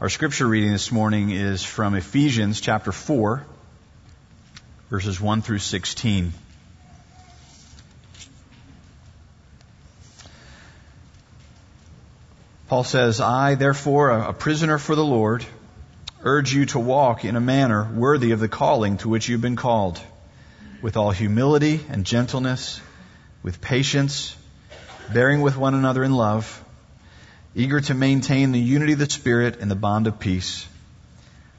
Our scripture reading this morning is from Ephesians chapter 4, verses 1 through 16. Paul says, I, therefore, a prisoner for the Lord, urge you to walk in a manner worthy of the calling to which you've been called, with all humility and gentleness, with patience, bearing with one another in love, eager to maintain the unity of the Spirit and the bond of peace.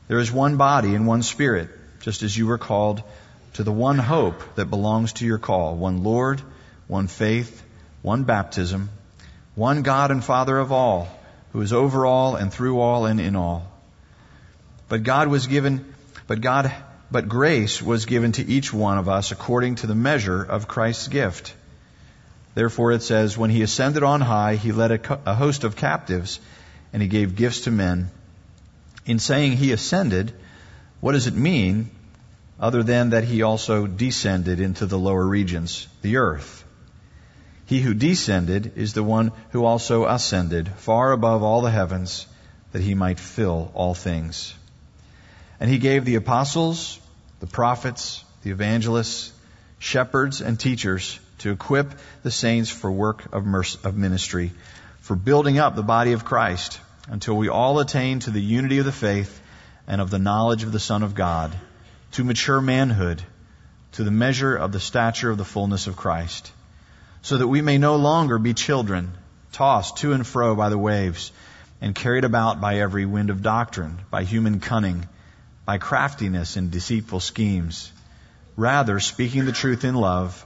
There is one body and one Spirit, just as you were called to the one hope that belongs to your call, one Lord, one faith, one baptism, one God and Father of all, who is over all and through all and in all. But God was given, but God, but grace was given to each one of us according to the measure of Christ's gift. Therefore it says, when he ascended on high, he led a, a host of captives and he gave gifts to men. In saying he ascended, what does it mean other than that he also descended into the lower regions, the earth? He who descended is the one who also ascended far above all the heavens that he might fill all things. And he gave the apostles, the prophets, the evangelists, shepherds, and teachers to equip the saints for work of, of ministry, for building up the body of Christ until we all attain to the unity of the faith and of the knowledge of the Son of God, to mature manhood, to the measure of the stature of the fullness of Christ so that we may no longer be children, tossed to and fro by the waves, and carried about by every wind of doctrine, by human cunning, by craftiness and deceitful schemes. Rather, speaking the truth in love,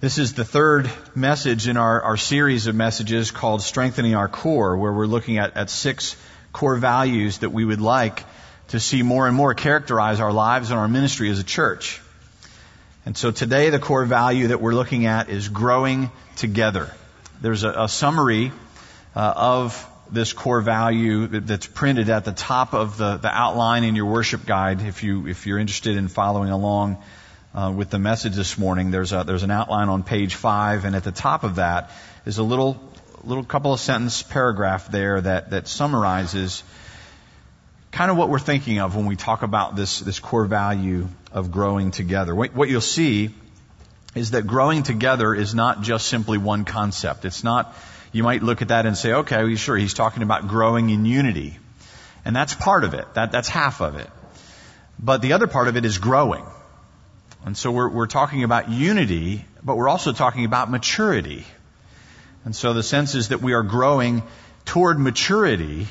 This is the third message in our, our series of messages called Strengthening Our Core, where we're looking at, at six core values that we would like to see more and more characterize our lives and our ministry as a church. And so today the core value that we're looking at is growing together there's a, a summary uh, of this core value that's printed at the top of the, the outline in your worship guide. If you if you're interested in following along uh, with the message this morning, there's a, there's an outline on page five, and at the top of that is a little little couple of sentence paragraph there that that summarizes kind of what we're thinking of when we talk about this this core value of growing together. What, what you'll see is that growing together is not just simply one concept. It's not, you might look at that and say, okay, sure, he's talking about growing in unity. And that's part of it. That, that's half of it. But the other part of it is growing. And so we're, we're talking about unity, but we're also talking about maturity. And so the sense is that we are growing toward maturity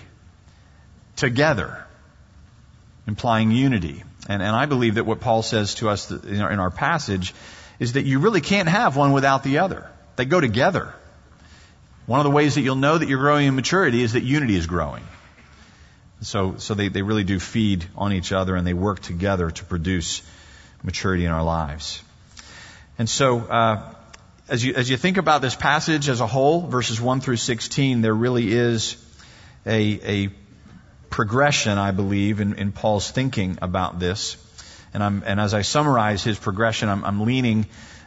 together, implying unity. And, and I believe that what Paul says to us in our, in our passage is that you really can't have one without the other. They go together. One of the ways that you'll know that you're growing in maturity is that unity is growing. So, so they, they really do feed on each other and they work together to produce maturity in our lives. And so, uh, as you, as you think about this passage as a whole, verses 1 through 16, there really is a, a progression, I believe, in, in Paul's thinking about this. And, I'm, and as I summarize his progression, I'm, I'm leaning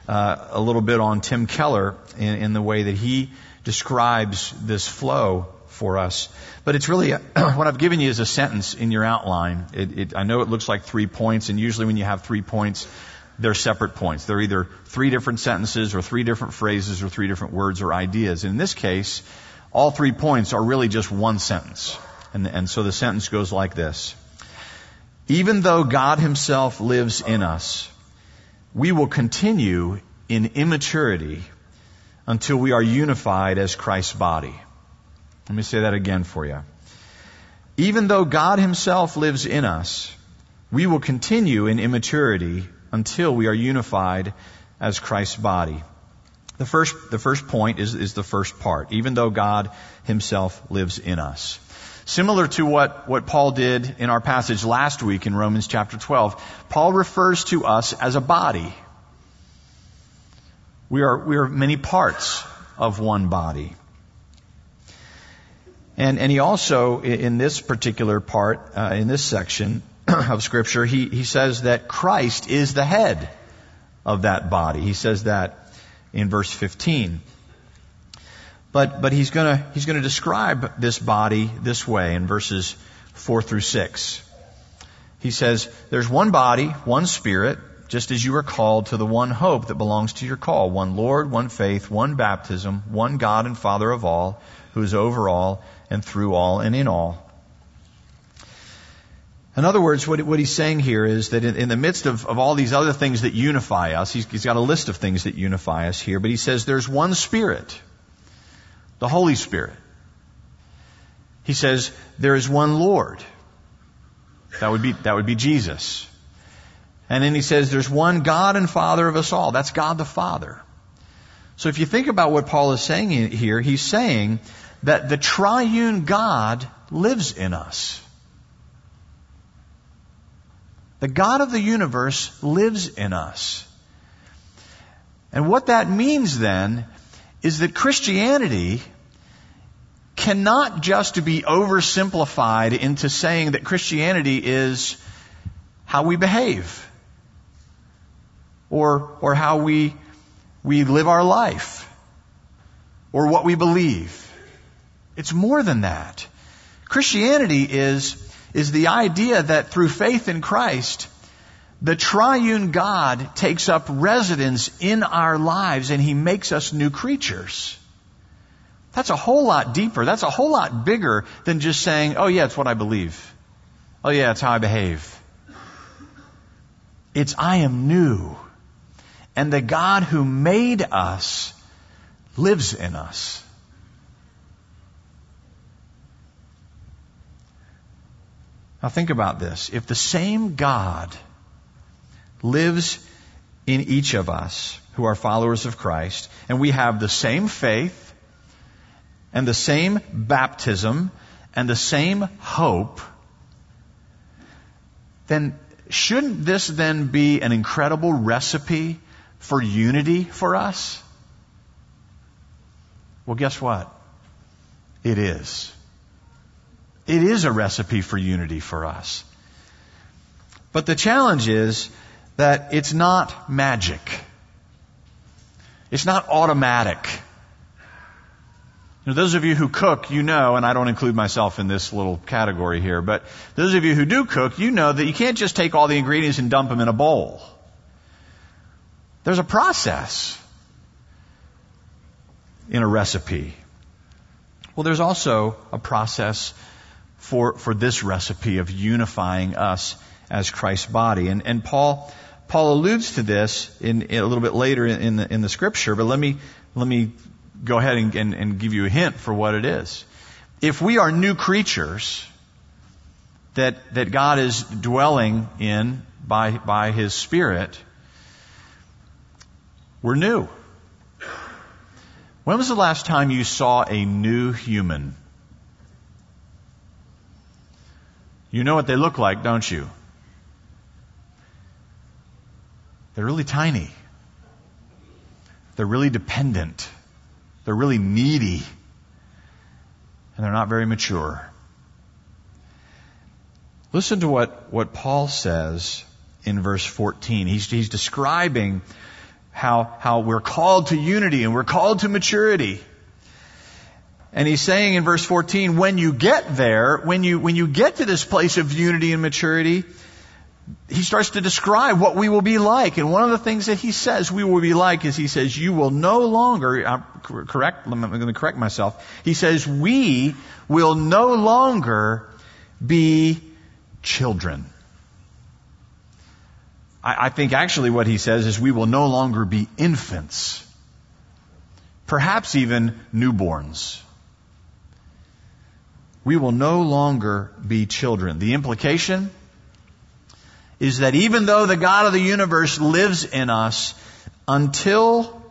uh, a little bit on Tim Keller in, in, the way that he describes this flow for us. But it's really, what I've given you is a sentence in your outline. It, it, I know it looks like three points, and usually when you have three points, they're separate points. They're either three different sentences or three different phrases or three different words or ideas. In this case, all three points are really just one sentence. And, and so the sentence goes like this. Even though God Himself lives in us, we will continue in immaturity until we are unified as Christ's body. Let me say that again for you. Even though God Himself lives in us, we will continue in immaturity until we are unified as Christ's body. The first, the first point is, is the first part. Even though God Himself lives in us. Similar to what, what Paul did in our passage last week in Romans chapter 12, Paul refers to us as a body. We are, we are many parts of one body. And, and he also, in this particular part, uh, in this section of scripture, he, he says that Christ is the head of that body. He says that in verse 15. But, but he's gonna, he's gonna describe this body this way in verses 4 through 6. He says, there's one body, one spirit, just as you are called to the one hope that belongs to your call. One Lord, one faith, one baptism, one God and Father of all, who is over all and through all and in all. In other words, what, what he's saying here is that in, in the midst of, of, all these other things that unify us, he's, he's got a list of things that unify us here, but he says there's one Spirit, the Holy Spirit. He says there is one Lord. That would be, that would be Jesus. And then he says there's one God and Father of us all. That's God the Father. So if you think about what Paul is saying here, he's saying that the triune God lives in us. The God of the universe lives in us. And what that means then is that Christianity cannot just be oversimplified into saying that Christianity is how we behave or, or how we, we live our life or what we believe. It's more than that. Christianity is, is the idea that through faith in Christ, the triune God takes up residence in our lives and he makes us new creatures. That's a whole lot deeper. That's a whole lot bigger than just saying, oh yeah, it's what I believe. Oh yeah, it's how I behave. It's I am new. And the God who made us lives in us. Now think about this. If the same God lives in each of us who are followers of Christ, and we have the same faith, and the same baptism, and the same hope, then shouldn't this then be an incredible recipe for unity for us? Well, guess what? It is. It is a recipe for unity for us. But the challenge is that it's not magic. It's not automatic. Those of you who cook, you know, and I don't include myself in this little category here, but those of you who do cook, you know that you can't just take all the ingredients and dump them in a bowl. There's a process in a recipe. Well, there's also a process for, for this recipe of unifying us as Christ's body. And, and Paul, Paul alludes to this in, in a little bit later in, in, the, in the scripture, but let me, let me go ahead and, and, and give you a hint for what it is. If we are new creatures that, that God is dwelling in by, by His Spirit, we're new. When was the last time you saw a new human? You know what they look like, don't you? They're really tiny. They're really dependent. They're really needy. And they're not very mature. Listen to what, what Paul says in verse 14. He's, he's describing how, how we're called to unity and we're called to maturity. And he's saying in verse 14, when you get there, when you, when you get to this place of unity and maturity, he starts to describe what we will be like. And one of the things that he says we will be like is he says, you will no longer, uh, I'm correct, I'm going to correct myself. He says, we will no longer be children. I, I think actually what he says is we will no longer be infants. Perhaps even newborns. We will no longer be children. The implication is that even though the God of the universe lives in us, until,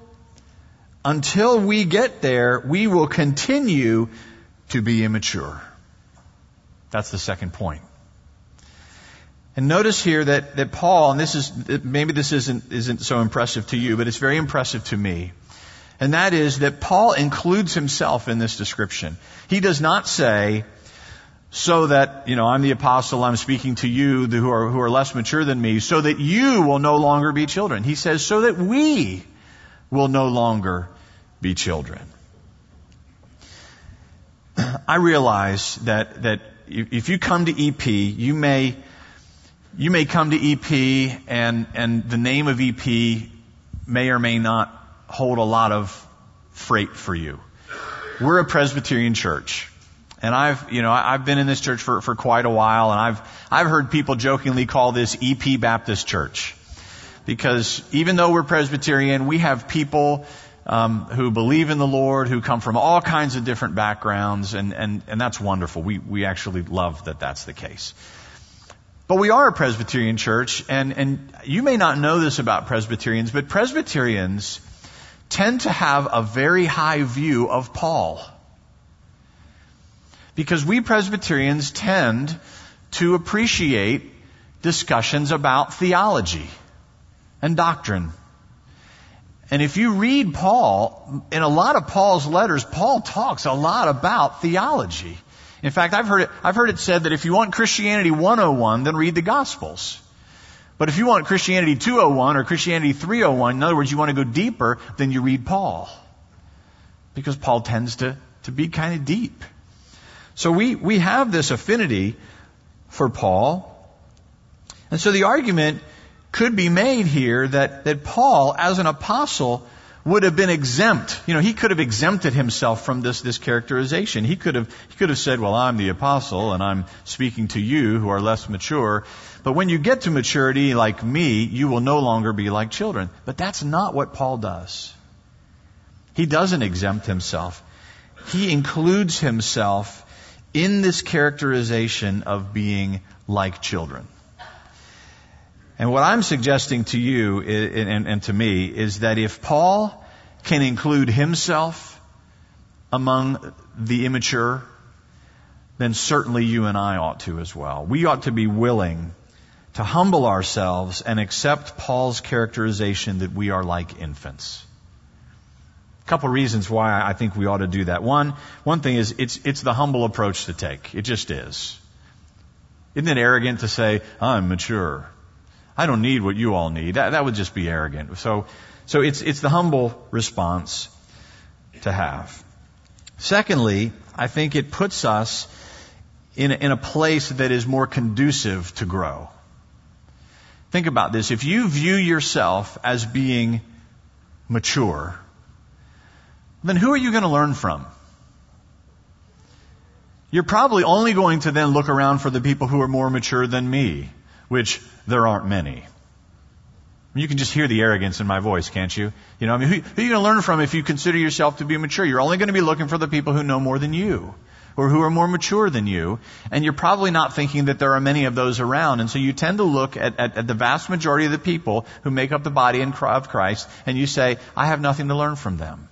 until we get there, we will continue to be immature. That's the second point. And notice here that, that Paul, and this is, maybe this isn't, isn't so impressive to you, but it's very impressive to me. And that is that Paul includes himself in this description. He does not say, so that, you know, I'm the apostle, I'm speaking to you who are, who are less mature than me, so that you will no longer be children. He says, so that we will no longer be children. I realize that, that if you come to EP, you may, you may come to EP and, and the name of EP may or may not hold a lot of freight for you. We're a Presbyterian church. And I've, you know, I've been in this church for, for quite a while and I've, I've heard people jokingly call this EP Baptist Church. Because even though we're Presbyterian, we have people um, who believe in the Lord, who come from all kinds of different backgrounds, and, and, and that's wonderful. We, we actually love that that's the case. But we are a Presbyterian church, and, and you may not know this about Presbyterians, but Presbyterians tend to have a very high view of Paul. Because we Presbyterians tend to appreciate discussions about theology and doctrine. And if you read Paul, in a lot of Paul's letters, Paul talks a lot about theology. In fact, I've heard it, I've heard it said that if you want Christianity 101, then read the Gospels. But if you want Christianity 201 or Christianity 301, in other words, you want to go deeper, then you read Paul. Because Paul tends to, to be kind of deep. So we, we have this affinity for Paul. And so the argument could be made here that, that Paul, as an apostle, would have been exempt. You know, he could have exempted himself from this, this characterization. He could have, he could have said, well, I'm the apostle and I'm speaking to you who are less mature. But when you get to maturity like me, you will no longer be like children. But that's not what Paul does. He doesn't exempt himself. He includes himself in this characterization of being like children. And what I'm suggesting to you and, and, to me is that if Paul can include himself among the immature, then certainly you and I ought to as well. We ought to be willing to humble ourselves and accept Paul's characterization that we are like infants. A couple reasons why I think we ought to do that. One, one thing is it's, it's the humble approach to take. It just is. Isn't it arrogant to say, I'm mature? I don't need what you all need. That, that would just be arrogant. So, so it's, it's the humble response to have. Secondly, I think it puts us in a, in a place that is more conducive to grow. Think about this. If you view yourself as being mature, then who are you going to learn from? You're probably only going to then look around for the people who are more mature than me which there aren't many. You can just hear the arrogance in my voice, can't you? You know, I mean, who, who are you going to learn from if you consider yourself to be mature? You're only going to be looking for the people who know more than you, or who are more mature than you, and you're probably not thinking that there are many of those around, and so you tend to look at, at, at the vast majority of the people who make up the body of Christ, and you say, I have nothing to learn from them.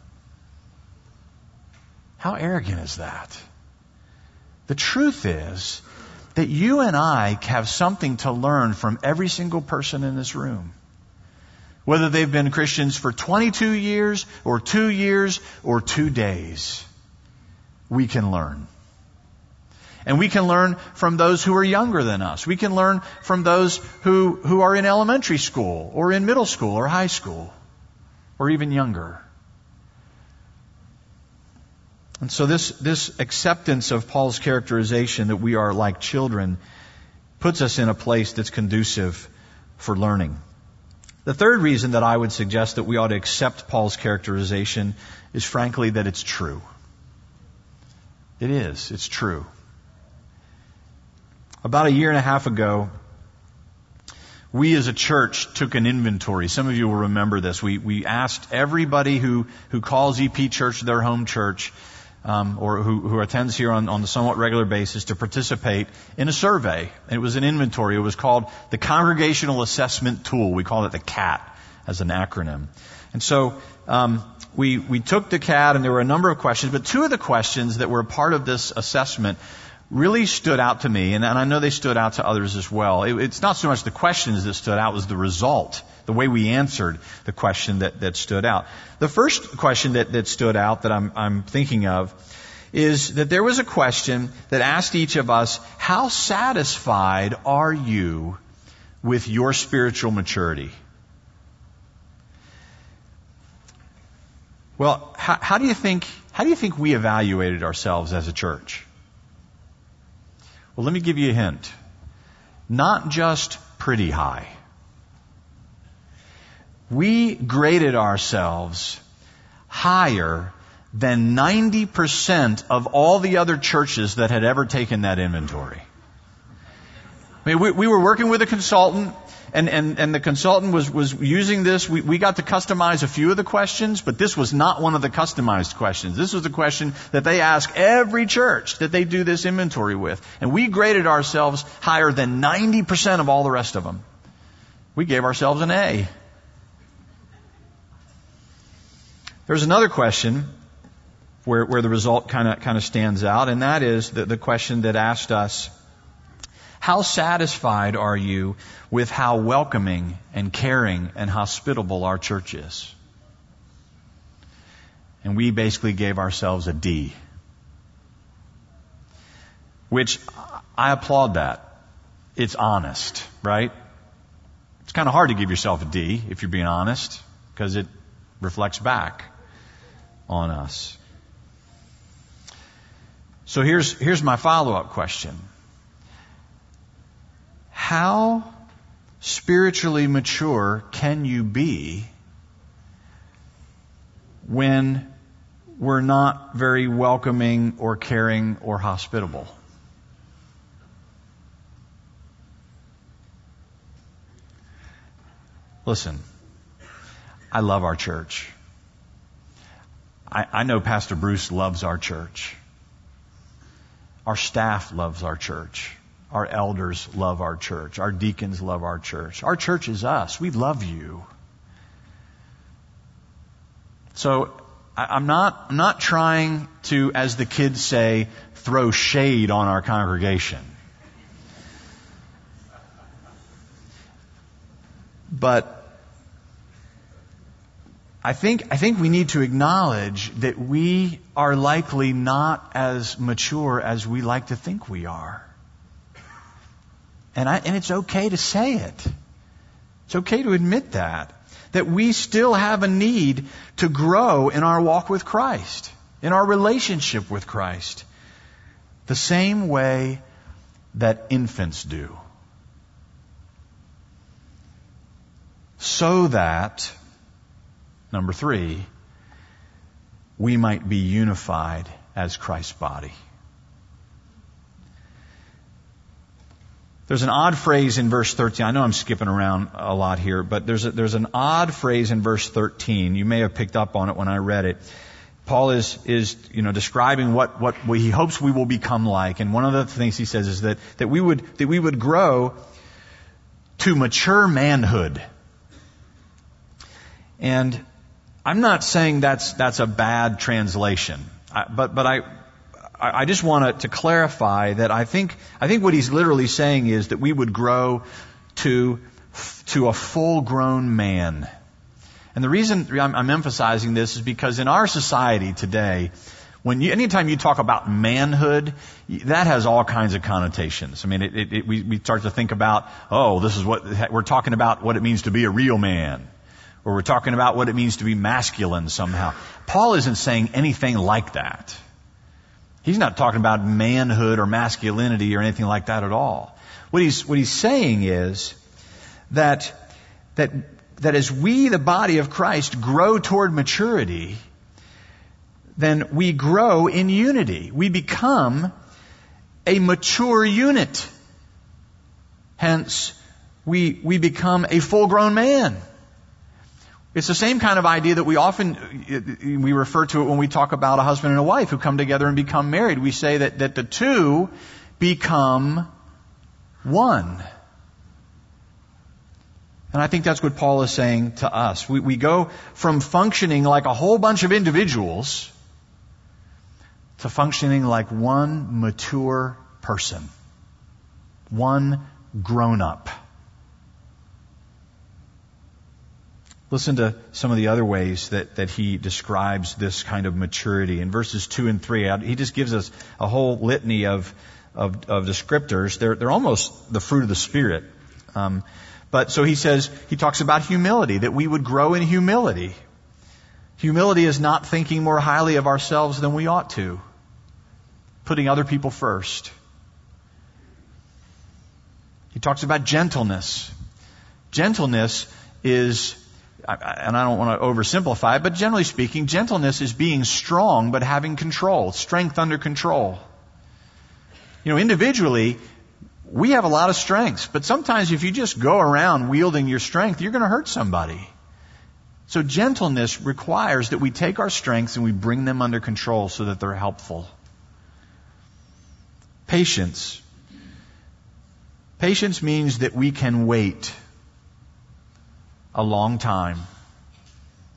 How arrogant is that? The truth is, that you and I have something to learn from every single person in this room. Whether they've been Christians for 22 years or two years or two days, we can learn. And we can learn from those who are younger than us. We can learn from those who, who are in elementary school or in middle school or high school or even younger. And so this, this acceptance of Paul's characterization that we are like children puts us in a place that's conducive for learning. The third reason that I would suggest that we ought to accept Paul's characterization is frankly that it's true. It is. It's true. About a year and a half ago, we as a church took an inventory. Some of you will remember this. We, we asked everybody who, who calls EP Church their home church um, or who, who attends here on, on a somewhat regular basis to participate in a survey. It was an inventory. It was called the Congregational Assessment Tool. We call it the CAT as an acronym. And so um, we we took the CAT, and there were a number of questions, but two of the questions that were part of this assessment really stood out to me, and, and I know they stood out to others as well. It, it's not so much the questions that stood out, was the result, the way we answered the question that, that stood out. The first question that, that stood out that I'm, I'm thinking of is that there was a question that asked each of us, how satisfied are you with your spiritual maturity? Well, how, how, do you think, how do you think we evaluated ourselves as a church? Well, let me give you a hint. Not just pretty high. We graded ourselves higher than 90% of all the other churches that had ever taken that inventory. I mean, we, we were working with a consultant and, and, and the consultant was, was using this. We, we got to customize a few of the questions, but this was not one of the customized questions. This was the question that they ask every church that they do this inventory with. And we graded ourselves higher than 90% of all the rest of them. We gave ourselves an A. There's another question where, where the result kind of stands out, and that is the, the question that asked us, how satisfied are you with how welcoming and caring and hospitable our church is? And we basically gave ourselves a D. Which I applaud that. It's honest, right? It's kind of hard to give yourself a D if you're being honest, because it reflects back on us. So here's, here's my follow up question. How spiritually mature can you be when we're not very welcoming or caring or hospitable? Listen, I love our church. I, I know Pastor Bruce loves our church. Our staff loves our church. Our elders love our church. Our deacons love our church. Our church is us. We love you. So I'm not, I'm not trying to, as the kids say, throw shade on our congregation. But I think, I think we need to acknowledge that we are likely not as mature as we like to think we are. And, I, and it's okay to say it. It's okay to admit that. That we still have a need to grow in our walk with Christ, in our relationship with Christ, the same way that infants do. So that Number three, we might be unified as Christ's body. There's an odd phrase in verse 13. I know I'm skipping around a lot here, but there's, a, there's an odd phrase in verse 13. You may have picked up on it when I read it. Paul is, is, you know, describing what, what he hopes we will become like. And one of the things he says is that, that we would, that we would grow to mature manhood. And I'm not saying that's, that's a bad translation, I, but, but I, I just want to clarify that I think, I think what he's literally saying is that we would grow to, to a full grown man. And the reason I'm, emphasizing this is because in our society today, when you, anytime you talk about manhood, that has all kinds of connotations. I mean, it, it, it, we, we start to think about, oh, this is what we're talking about, what it means to be a real man or we're talking about what it means to be masculine somehow. Paul isn't saying anything like that. He's not talking about manhood or masculinity or anything like that at all. What he's, what he's saying is that, that, that as we, the body of Christ, grow toward maturity, then we grow in unity. We become a mature unit. Hence, we, we become a full grown man. It's the same kind of idea that we often, we refer to it when we talk about a husband and a wife who come together and become married. We say that, that the two become one. And I think that's what Paul is saying to us. We, we go from functioning like a whole bunch of individuals to functioning like one mature person. One grown up. Listen to some of the other ways that, that he describes this kind of maturity. In verses 2 and 3, he just gives us a whole litany of, of, of descriptors. They're, they're almost the fruit of the Spirit. Um, but so he says, he talks about humility, that we would grow in humility. Humility is not thinking more highly of ourselves than we ought to, putting other people first. He talks about gentleness. Gentleness is and I don't want to oversimplify, but generally speaking, gentleness is being strong but having control, strength under control. You know, individually, we have a lot of strengths, but sometimes if you just go around wielding your strength, you're going to hurt somebody. So gentleness requires that we take our strengths and we bring them under control so that they're helpful. Patience. Patience means that we can wait a long time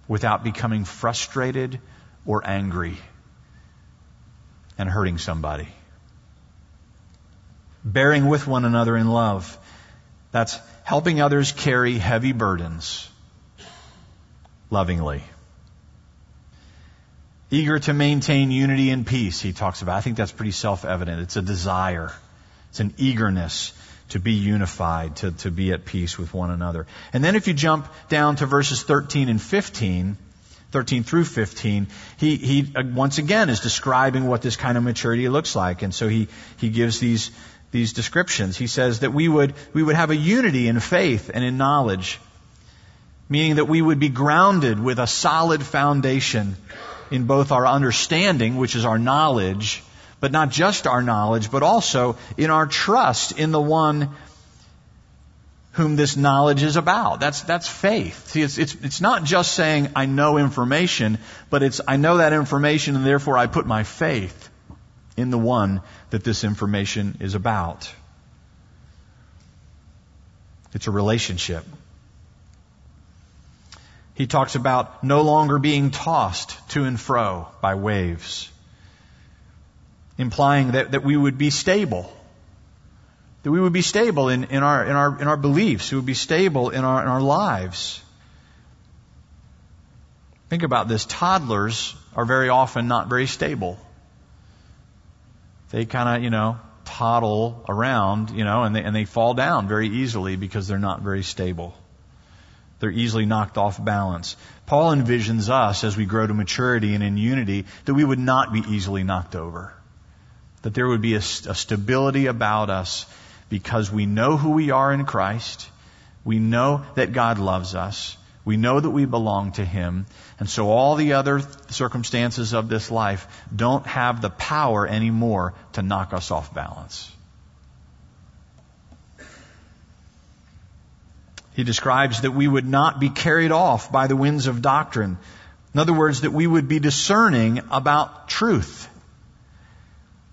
without becoming frustrated or angry and hurting somebody. Bearing with one another in love. That's helping others carry heavy burdens lovingly. Eager to maintain unity and peace, he talks about. I think that's pretty self evident. It's a desire, it's an eagerness to be unified, to, to be at peace with one another. And then if you jump down to verses 13 and 15, 13 through 15, he, he uh, once again is describing what this kind of maturity looks like. And so he, he gives these, these descriptions. He says that we would, we would have a unity in faith and in knowledge, meaning that we would be grounded with a solid foundation in both our understanding, which is our knowledge, but not just our knowledge, but also in our trust in the one whom this knowledge is about. That's, that's faith. See, it's, it's, it's not just saying I know information, but it's I know that information and therefore I put my faith in the one that this information is about. It's a relationship. He talks about no longer being tossed to and fro by waves implying that, that we would be stable. That we would be stable in, in, our, in, our, in our beliefs. We would be stable in our, in our lives. Think about this. Toddlers are very often not very stable. They kind of, you know, toddle around, you know, and they, and they fall down very easily because they're not very stable. They're easily knocked off balance. Paul envisions us as we grow to maturity and in unity that we would not be easily knocked over. That there would be a, a stability about us because we know who we are in Christ. We know that God loves us. We know that we belong to Him. And so all the other circumstances of this life don't have the power anymore to knock us off balance. He describes that we would not be carried off by the winds of doctrine. In other words, that we would be discerning about truth.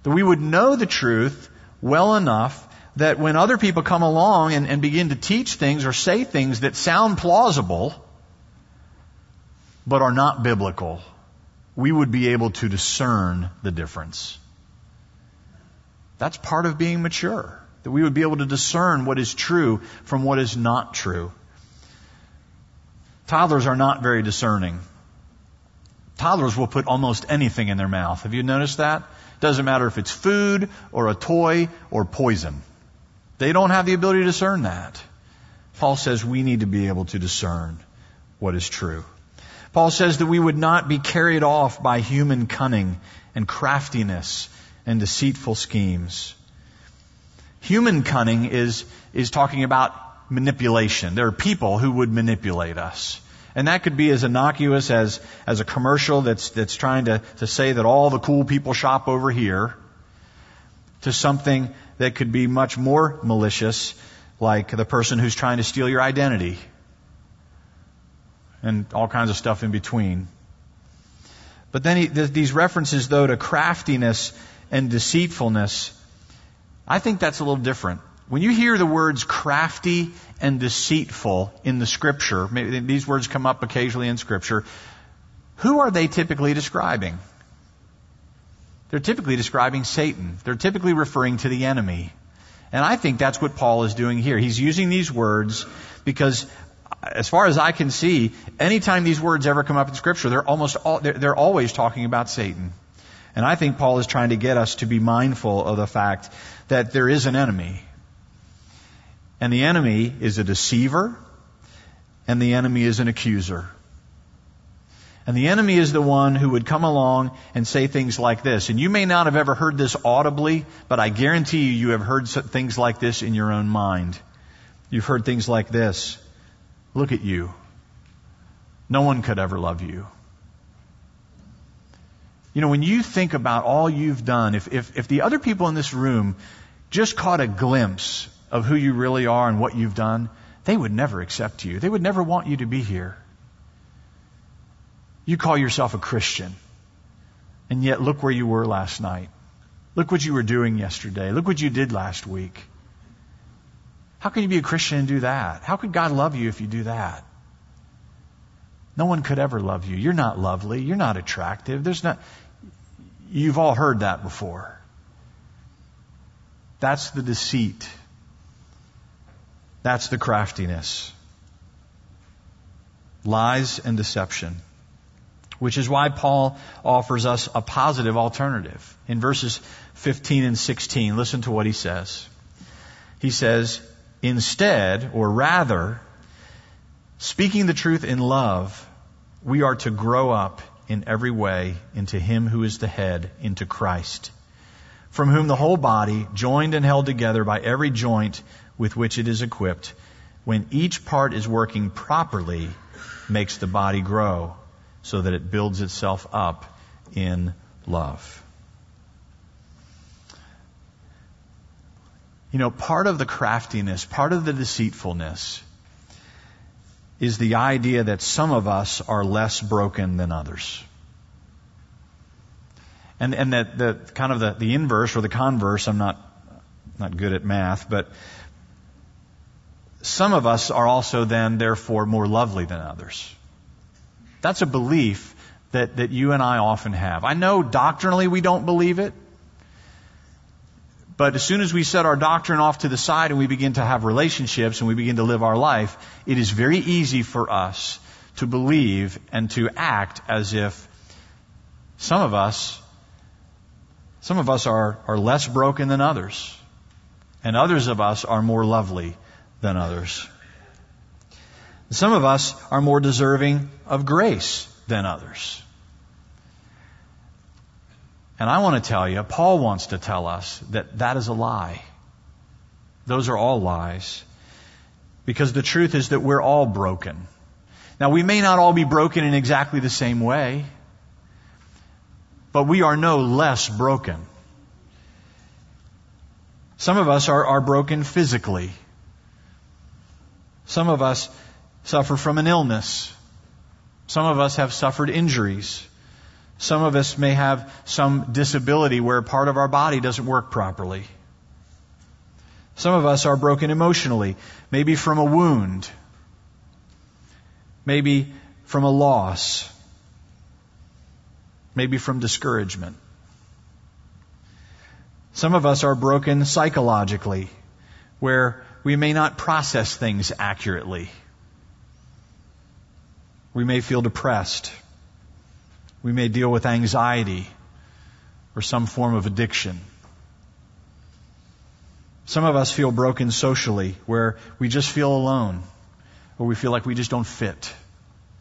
That we would know the truth well enough that when other people come along and, and begin to teach things or say things that sound plausible, but are not biblical, we would be able to discern the difference. That's part of being mature. That we would be able to discern what is true from what is not true. Toddlers are not very discerning. Toddlers will put almost anything in their mouth. Have you noticed that? Doesn't matter if it's food or a toy or poison. They don't have the ability to discern that. Paul says we need to be able to discern what is true. Paul says that we would not be carried off by human cunning and craftiness and deceitful schemes. Human cunning is, is talking about manipulation. There are people who would manipulate us. And that could be as innocuous as, as a commercial that's, that's trying to, to say that all the cool people shop over here, to something that could be much more malicious, like the person who's trying to steal your identity, and all kinds of stuff in between. But then he, these references, though, to craftiness and deceitfulness, I think that's a little different. When you hear the words crafty and deceitful in the scripture, maybe these words come up occasionally in scripture, who are they typically describing? They're typically describing Satan. They're typically referring to the enemy. And I think that's what Paul is doing here. He's using these words because as far as I can see, anytime these words ever come up in scripture, they're almost all, they're, they're always talking about Satan. And I think Paul is trying to get us to be mindful of the fact that there is an enemy. And the enemy is a deceiver, and the enemy is an accuser. And the enemy is the one who would come along and say things like this. And you may not have ever heard this audibly, but I guarantee you, you have heard things like this in your own mind. You've heard things like this. Look at you. No one could ever love you. You know, when you think about all you've done, if, if, if the other people in this room just caught a glimpse of who you really are and what you've done, they would never accept you. They would never want you to be here. You call yourself a Christian. And yet look where you were last night. Look what you were doing yesterday. Look what you did last week. How can you be a Christian and do that? How could God love you if you do that? No one could ever love you. You're not lovely. You're not attractive. There's not, you've all heard that before. That's the deceit. That's the craftiness. Lies and deception. Which is why Paul offers us a positive alternative. In verses 15 and 16, listen to what he says. He says, instead, or rather, speaking the truth in love, we are to grow up in every way into Him who is the head, into Christ, from whom the whole body, joined and held together by every joint with which it is equipped, when each part is working properly, makes the body grow so that it builds itself up in love. You know, part of the craftiness, part of the deceitfulness is the idea that some of us are less broken than others. And, and that the kind of the, the inverse or the converse, I'm not, not good at math, but some of us are also then therefore more lovely than others. That's a belief that, that you and I often have. I know doctrinally we don't believe it. But as soon as we set our doctrine off to the side and we begin to have relationships and we begin to live our life, it is very easy for us to believe and to act as if some of us, some of us are, are less broken than others. And others of us are more lovely than others. Some of us are more deserving of grace than others. And I want to tell you, Paul wants to tell us that that is a lie. Those are all lies. Because the truth is that we're all broken. Now, we may not all be broken in exactly the same way, but we are no less broken. Some of us are, are broken physically. Some of us suffer from an illness. Some of us have suffered injuries. Some of us may have some disability where part of our body doesn't work properly. Some of us are broken emotionally, maybe from a wound, maybe from a loss, maybe from discouragement. Some of us are broken psychologically, where we may not process things accurately. We may feel depressed. We may deal with anxiety or some form of addiction. Some of us feel broken socially where we just feel alone or we feel like we just don't fit.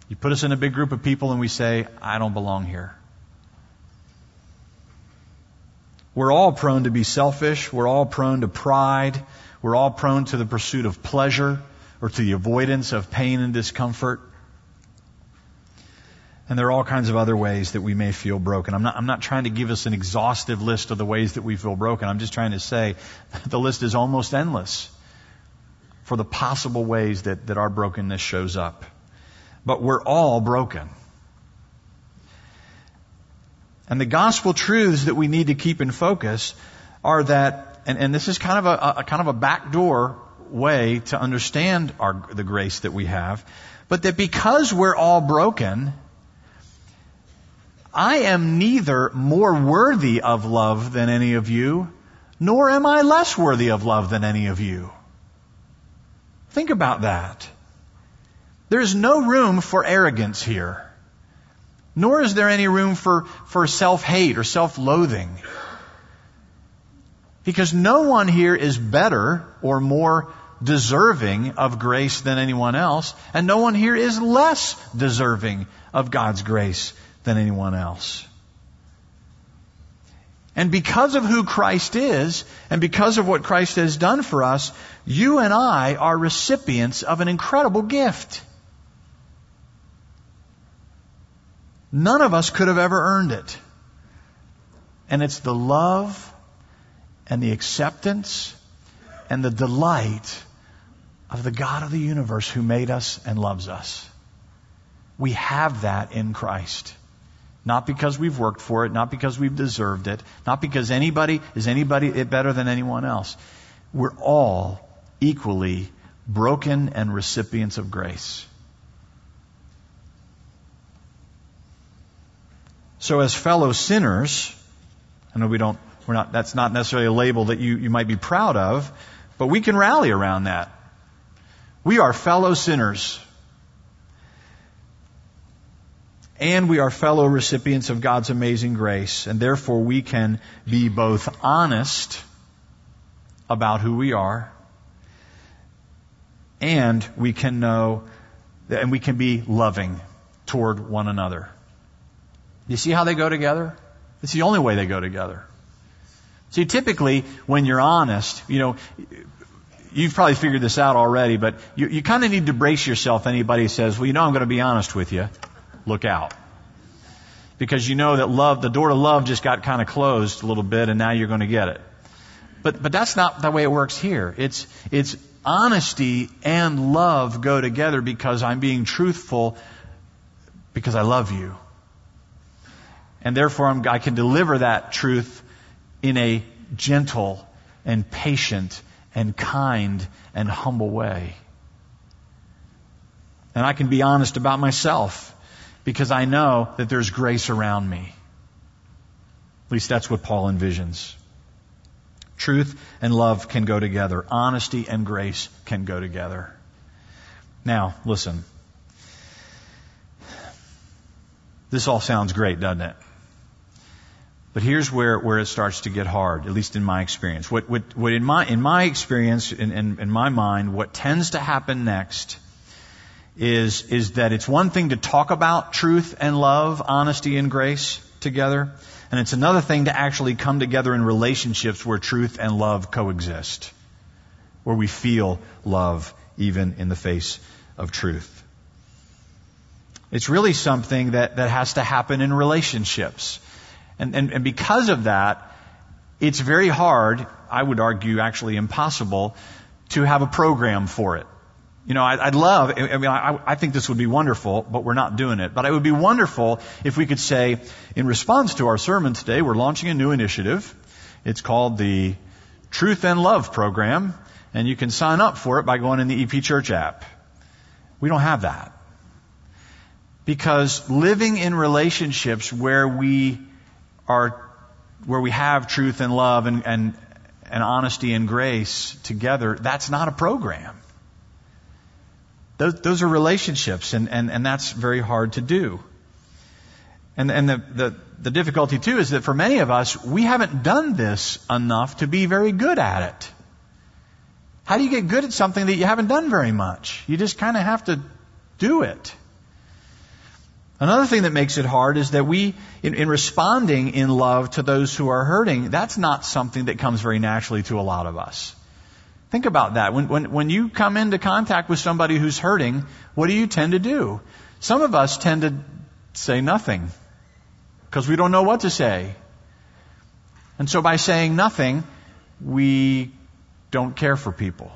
You put us in a big group of people and we say, I don't belong here. We're all prone to be selfish. We're all prone to pride. We're all prone to the pursuit of pleasure or to the avoidance of pain and discomfort. And there are all kinds of other ways that we may feel broken. I'm not, I'm not trying to give us an exhaustive list of the ways that we feel broken. I'm just trying to say the list is almost endless for the possible ways that, that our brokenness shows up. But we're all broken. And the gospel truths that we need to keep in focus are that, and, and this is kind of a, a kind of a backdoor way to understand our, the grace that we have, but that because we're all broken, I am neither more worthy of love than any of you, nor am I less worthy of love than any of you. Think about that. There's no room for arrogance here. Nor is there any room for, for self-hate or self-loathing. Because no one here is better or more deserving of grace than anyone else, and no one here is less deserving of God's grace than anyone else. And because of who Christ is, and because of what Christ has done for us, you and I are recipients of an incredible gift. None of us could have ever earned it. And it's the love and the acceptance and the delight of the God of the universe who made us and loves us. We have that in Christ. Not because we've worked for it, not because we've deserved it, not because anybody is anybody it better than anyone else. We're all equally broken and recipients of grace. So as fellow sinners, I know we don't, we're not, that's not necessarily a label that you, you might be proud of, but we can rally around that. We are fellow sinners. And we are fellow recipients of God's amazing grace, and therefore we can be both honest about who we are, and we can know, and we can be loving toward one another. You see how they go together? It's the only way they go together. See, typically, when you're honest, you know, you've probably figured this out already, but you, you kind of need to brace yourself. Anybody says, well, you know, I'm going to be honest with you. Look out. Because you know that love, the door to love just got kind of closed a little bit and now you're going to get it. But, but that's not the way it works here. It's, it's honesty and love go together because I'm being truthful because I love you. And therefore, I'm, i can deliver that truth in a gentle and patient and kind and humble way. And I can be honest about myself because I know that there's grace around me. At least that's what Paul envisions. Truth and love can go together. Honesty and grace can go together. Now, listen. This all sounds great, doesn't it? But here's where, where it starts to get hard, at least in my experience. What, what, what in my, in my experience, in, in, in my mind, what tends to happen next is, is that it's one thing to talk about truth and love, honesty and grace together, and it's another thing to actually come together in relationships where truth and love coexist, where we feel love even in the face of truth. It's really something that, that has to happen in relationships. And, and, and because of that, it's very hard, I would argue actually impossible, to have a program for it. You know, I, would love, I mean, I, I, think this would be wonderful, but we're not doing it. But it would be wonderful if we could say, in response to our sermon today, we're launching a new initiative. It's called the Truth and Love Program, and you can sign up for it by going in the EP Church app. We don't have that. Because living in relationships where we are where we have truth and love and, and, and honesty and grace together, that's not a program. Those, those are relationships, and, and, and that's very hard to do. And, and the, the, the difficulty, too, is that for many of us, we haven't done this enough to be very good at it. How do you get good at something that you haven't done very much? You just kind of have to do it. Another thing that makes it hard is that we, in, in, responding in love to those who are hurting, that's not something that comes very naturally to a lot of us. Think about that. When, when, when you come into contact with somebody who's hurting, what do you tend to do? Some of us tend to say nothing because we don't know what to say. And so by saying nothing, we don't care for people.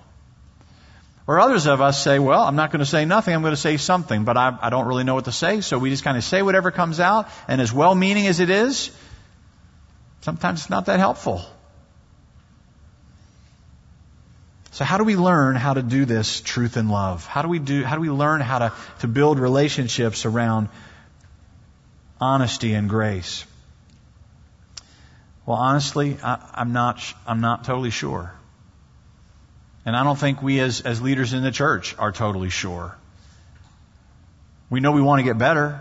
Or others of us say, well, I'm not going to say nothing, I'm going to say something, but I, I don't really know what to say, so we just kind of say whatever comes out, and as well meaning as it is, sometimes it's not that helpful. So how do we learn how to do this truth and love? How do we do, how do we learn how to, to build relationships around honesty and grace? Well, honestly, I, am not, I'm not totally sure. And I don't think we as, as leaders in the church are totally sure. We know we want to get better,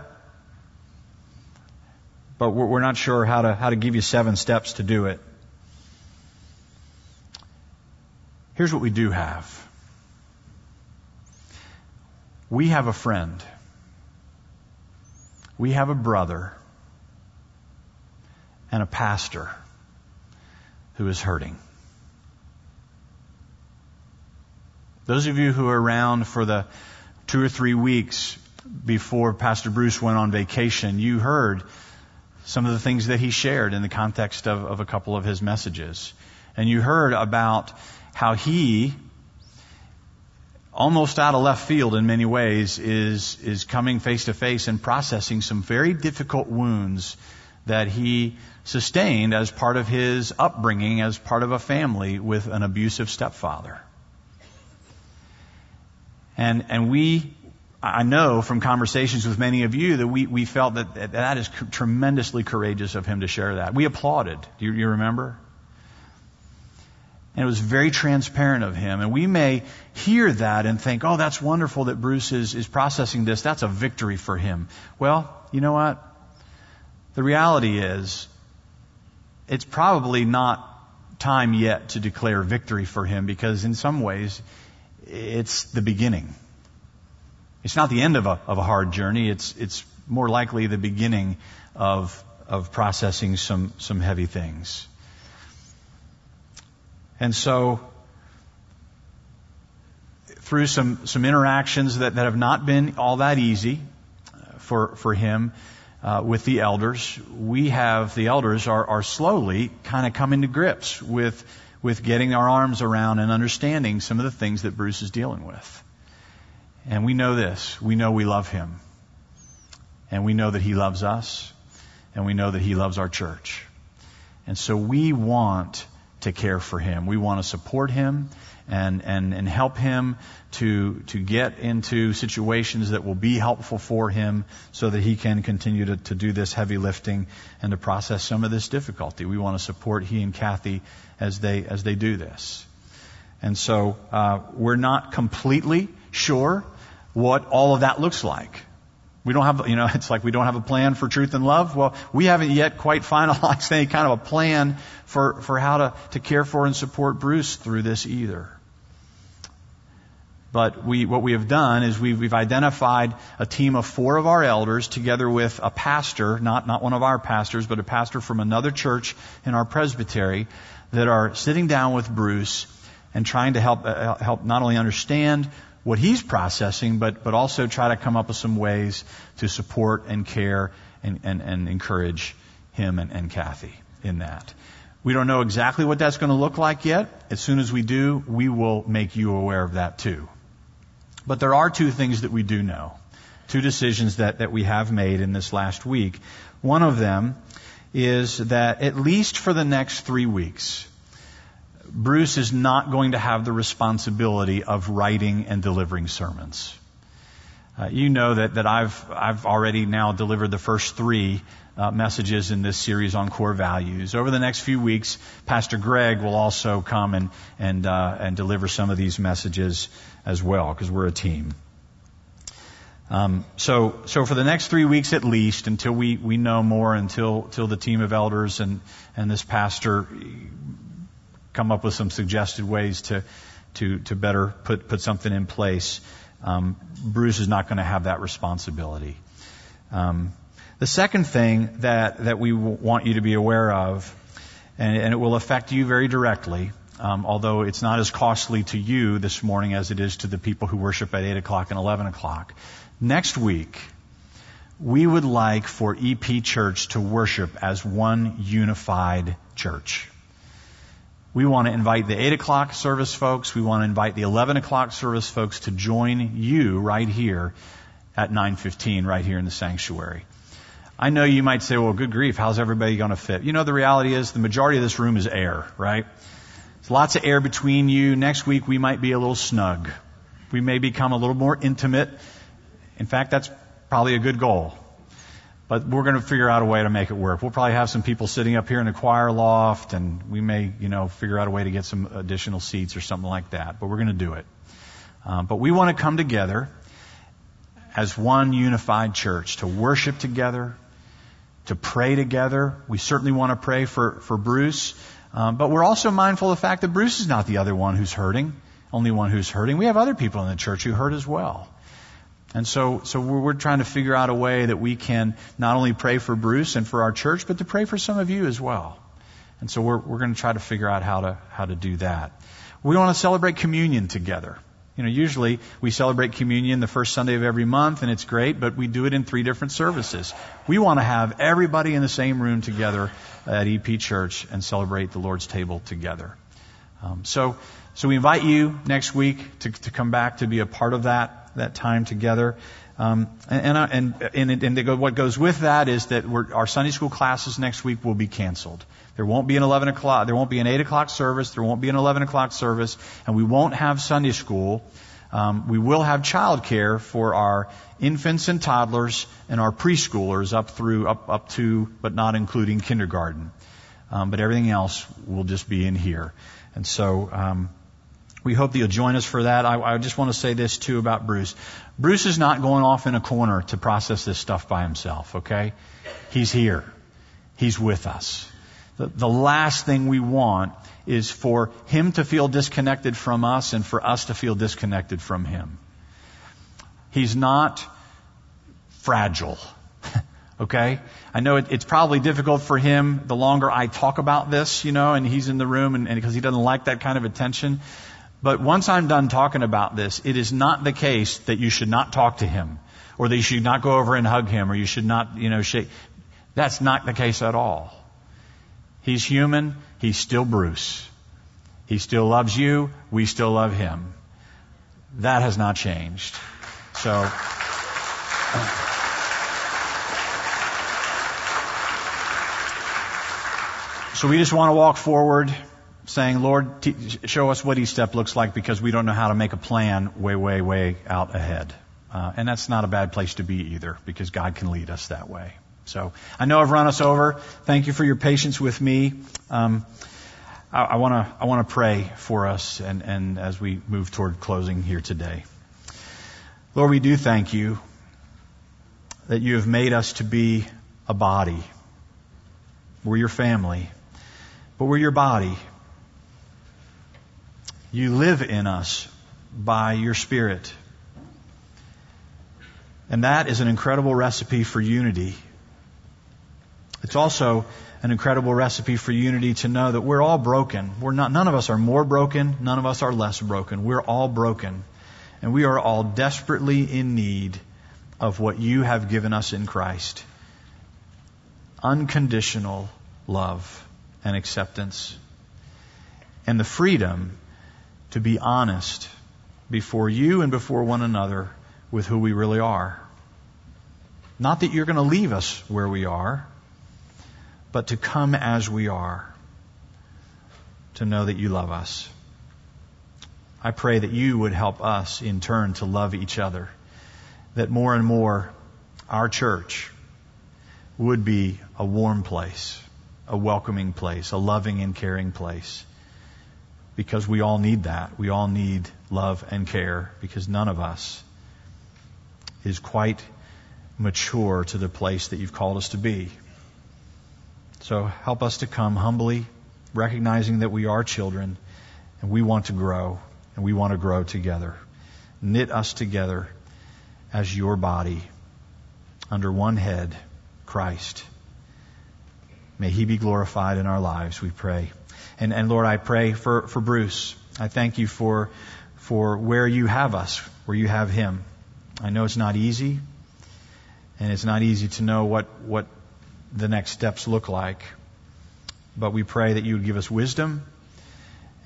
but we're, not sure how to, how to give you seven steps to do it. Here's what we do have. We have a friend. We have a brother and a pastor who is hurting. Those of you who are around for the two or three weeks before Pastor Bruce went on vacation, you heard some of the things that he shared in the context of, of a couple of his messages. And you heard about how he, almost out of left field in many ways, is, is coming face to face and processing some very difficult wounds that he sustained as part of his upbringing, as part of a family with an abusive stepfather. And, and we, I know from conversations with many of you that we, we felt that that, is tremendously courageous of him to share that. We applauded. Do you, you remember? And it was very transparent of him. And we may hear that and think, oh, that's wonderful that Bruce is, is processing this. That's a victory for him. Well, you know what? The reality is, it's probably not time yet to declare victory for him because in some ways, it's the beginning. It's not the end of a, of a hard journey. It's, it's more likely the beginning of, of processing some, some heavy things. And so, through some, some interactions that, that have not been all that easy for, for him uh, with the elders, we have, the elders are, are slowly kind of coming to grips with with getting our arms around and understanding some of the things that Bruce is dealing with. And we know this. We know we love him. And we know that he loves us. And we know that he loves our church. And so we want to care for him. We want to support him and, and, and help him to, to get into situations that will be helpful for him so that he can continue to, to do this heavy lifting and to process some of this difficulty. We want to support he and Kathy as they, as they do this. And so, uh, we're not completely sure what all of that looks like. We don't have, you know, it's like we don't have a plan for truth and love. Well, we haven't yet quite finalized any kind of a plan for, for how to, to care for and support Bruce through this either. But we, what we have done is we've, we've identified a team of four of our elders together with a pastor, not, not one of our pastors, but a pastor from another church in our presbytery that are sitting down with Bruce and trying to help, uh, help not only understand what he's processing, but, but also try to come up with some ways to support and care and, and, and encourage him and, and Kathy in that. We don't know exactly what that's going to look like yet. As soon as we do, we will make you aware of that too. But there are two things that we do know. Two decisions that, that we have made in this last week. One of them is that at least for the next three weeks, Bruce is not going to have the responsibility of writing and delivering sermons. Uh, you know that, that I've, I've already now delivered the first three uh, messages in this series on core values. Over the next few weeks, Pastor Greg will also come and, and, uh, and deliver some of these messages as well, because we're a team. Um, so, so for the next three weeks at least, until we, we know more, until, until the team of elders and, and this pastor come up with some suggested ways to, to, to better put, put something in place, um, Bruce is not going to have that responsibility. Um, the second thing that, that we want you to be aware of, and, and it will affect you very directly, um, although it's not as costly to you this morning as it is to the people who worship at 8 o'clock and 11 o'clock. Next week, we would like for EP Church to worship as one unified church. We want to invite the 8 o'clock service folks. We want to invite the 11 o'clock service folks to join you right here at 915 right here in the sanctuary. I know you might say, well, good grief, how's everybody going to fit? You know, the reality is the majority of this room is air, right? Lots of air between you. Next week we might be a little snug. We may become a little more intimate in fact, that's probably a good goal. but we're going to figure out a way to make it work. We'll probably have some people sitting up here in the choir loft, and we may, you know, figure out a way to get some additional seats or something like that. But we're going to do it. Um, but we want to come together as one unified church to worship together, to pray together. We certainly want to pray for for Bruce, um, but we're also mindful of the fact that Bruce is not the other one who's hurting, only one who's hurting. We have other people in the church who hurt as well. And so, so we're, trying to figure out a way that we can not only pray for Bruce and for our church, but to pray for some of you as well. And so we're, we're going to try to figure out how to, how to do that. We want to celebrate communion together. You know, usually we celebrate communion the first Sunday of every month and it's great, but we do it in three different services. We want to have everybody in the same room together at EP Church and celebrate the Lord's table together. Um, so, so we invite you next week to, to come back to be a part of that that time together. Um, and, and, and, and, and what goes with that is that our Sunday school classes next week will be canceled. There won't be an 11 o'clock, there won't be an 8 o'clock service, there won't be an 11 o'clock service, and we won't have Sunday school. Um, we will have childcare for our infants and toddlers and our preschoolers up through, up, up to, but not including kindergarten. Um, but everything else will just be in here. And so, um, we hope that you'll join us for that. I, I, just want to say this too about Bruce. Bruce is not going off in a corner to process this stuff by himself, okay? He's here. He's with us. The, last thing we want is for him to feel disconnected from us and for us to feel disconnected from him. He's not fragile. okay? I know it, it's probably difficult for him the longer I talk about this, you know, and he's in the room and because he doesn't like that kind of attention. But once I'm done talking about this, it is not the case that you should not talk to him or that you should not go over and hug him or you should not, you know, shake. That's not the case at all. He's human. He's still Bruce. He still loves you. We still love him. That has not changed. So. So we just want to walk forward saying, Lord, t- show us what each step looks like because we don't know how to make a plan way, way, way out ahead. Uh, and that's not a bad place to be either because God can lead us that way. So I know I've run us over. Thank you for your patience with me. Um, I want to I want to pray for us and, and as we move toward closing here today. Lord, we do thank you that you have made us to be a body. We're your family, but we're your body. You live in us by your Spirit. And that is an incredible recipe for unity. It's also an incredible recipe for unity to know that we're all broken. We're not, none of us are more broken. None of us are less broken. We're all broken. And we are all desperately in need of what you have given us in Christ. Unconditional love and acceptance. And the freedom to be honest before you and before one another with who we really are. Not that you're going to leave us where we are, but to come as we are, to know that you love us. I pray that you would help us in turn to love each other, that more and more our church would be a warm place, a welcoming place, a loving and caring place because we all need that. We all need love and care because none of us is quite mature to the place that you've called us to be. So help us to come humbly, recognizing that we are children and we want to grow and we want to grow together. Knit us together as your body under one head, Christ. May he be glorified in our lives, we pray. And, and Lord, I pray for, for Bruce. I thank you for, for where you have us, where you have him. I know it's not easy, and it's not easy to know what, what the next steps look like. But we pray that you would give us wisdom,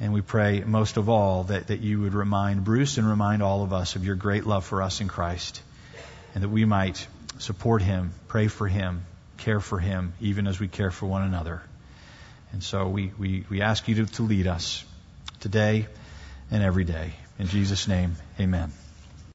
and we pray most of all that, that you would remind Bruce and remind all of us of your great love for us in Christ, and that we might support him, pray for him, care for him, even as we care for one another. And so we, we, we ask you to, to lead us today and every day. In Jesus' name, amen.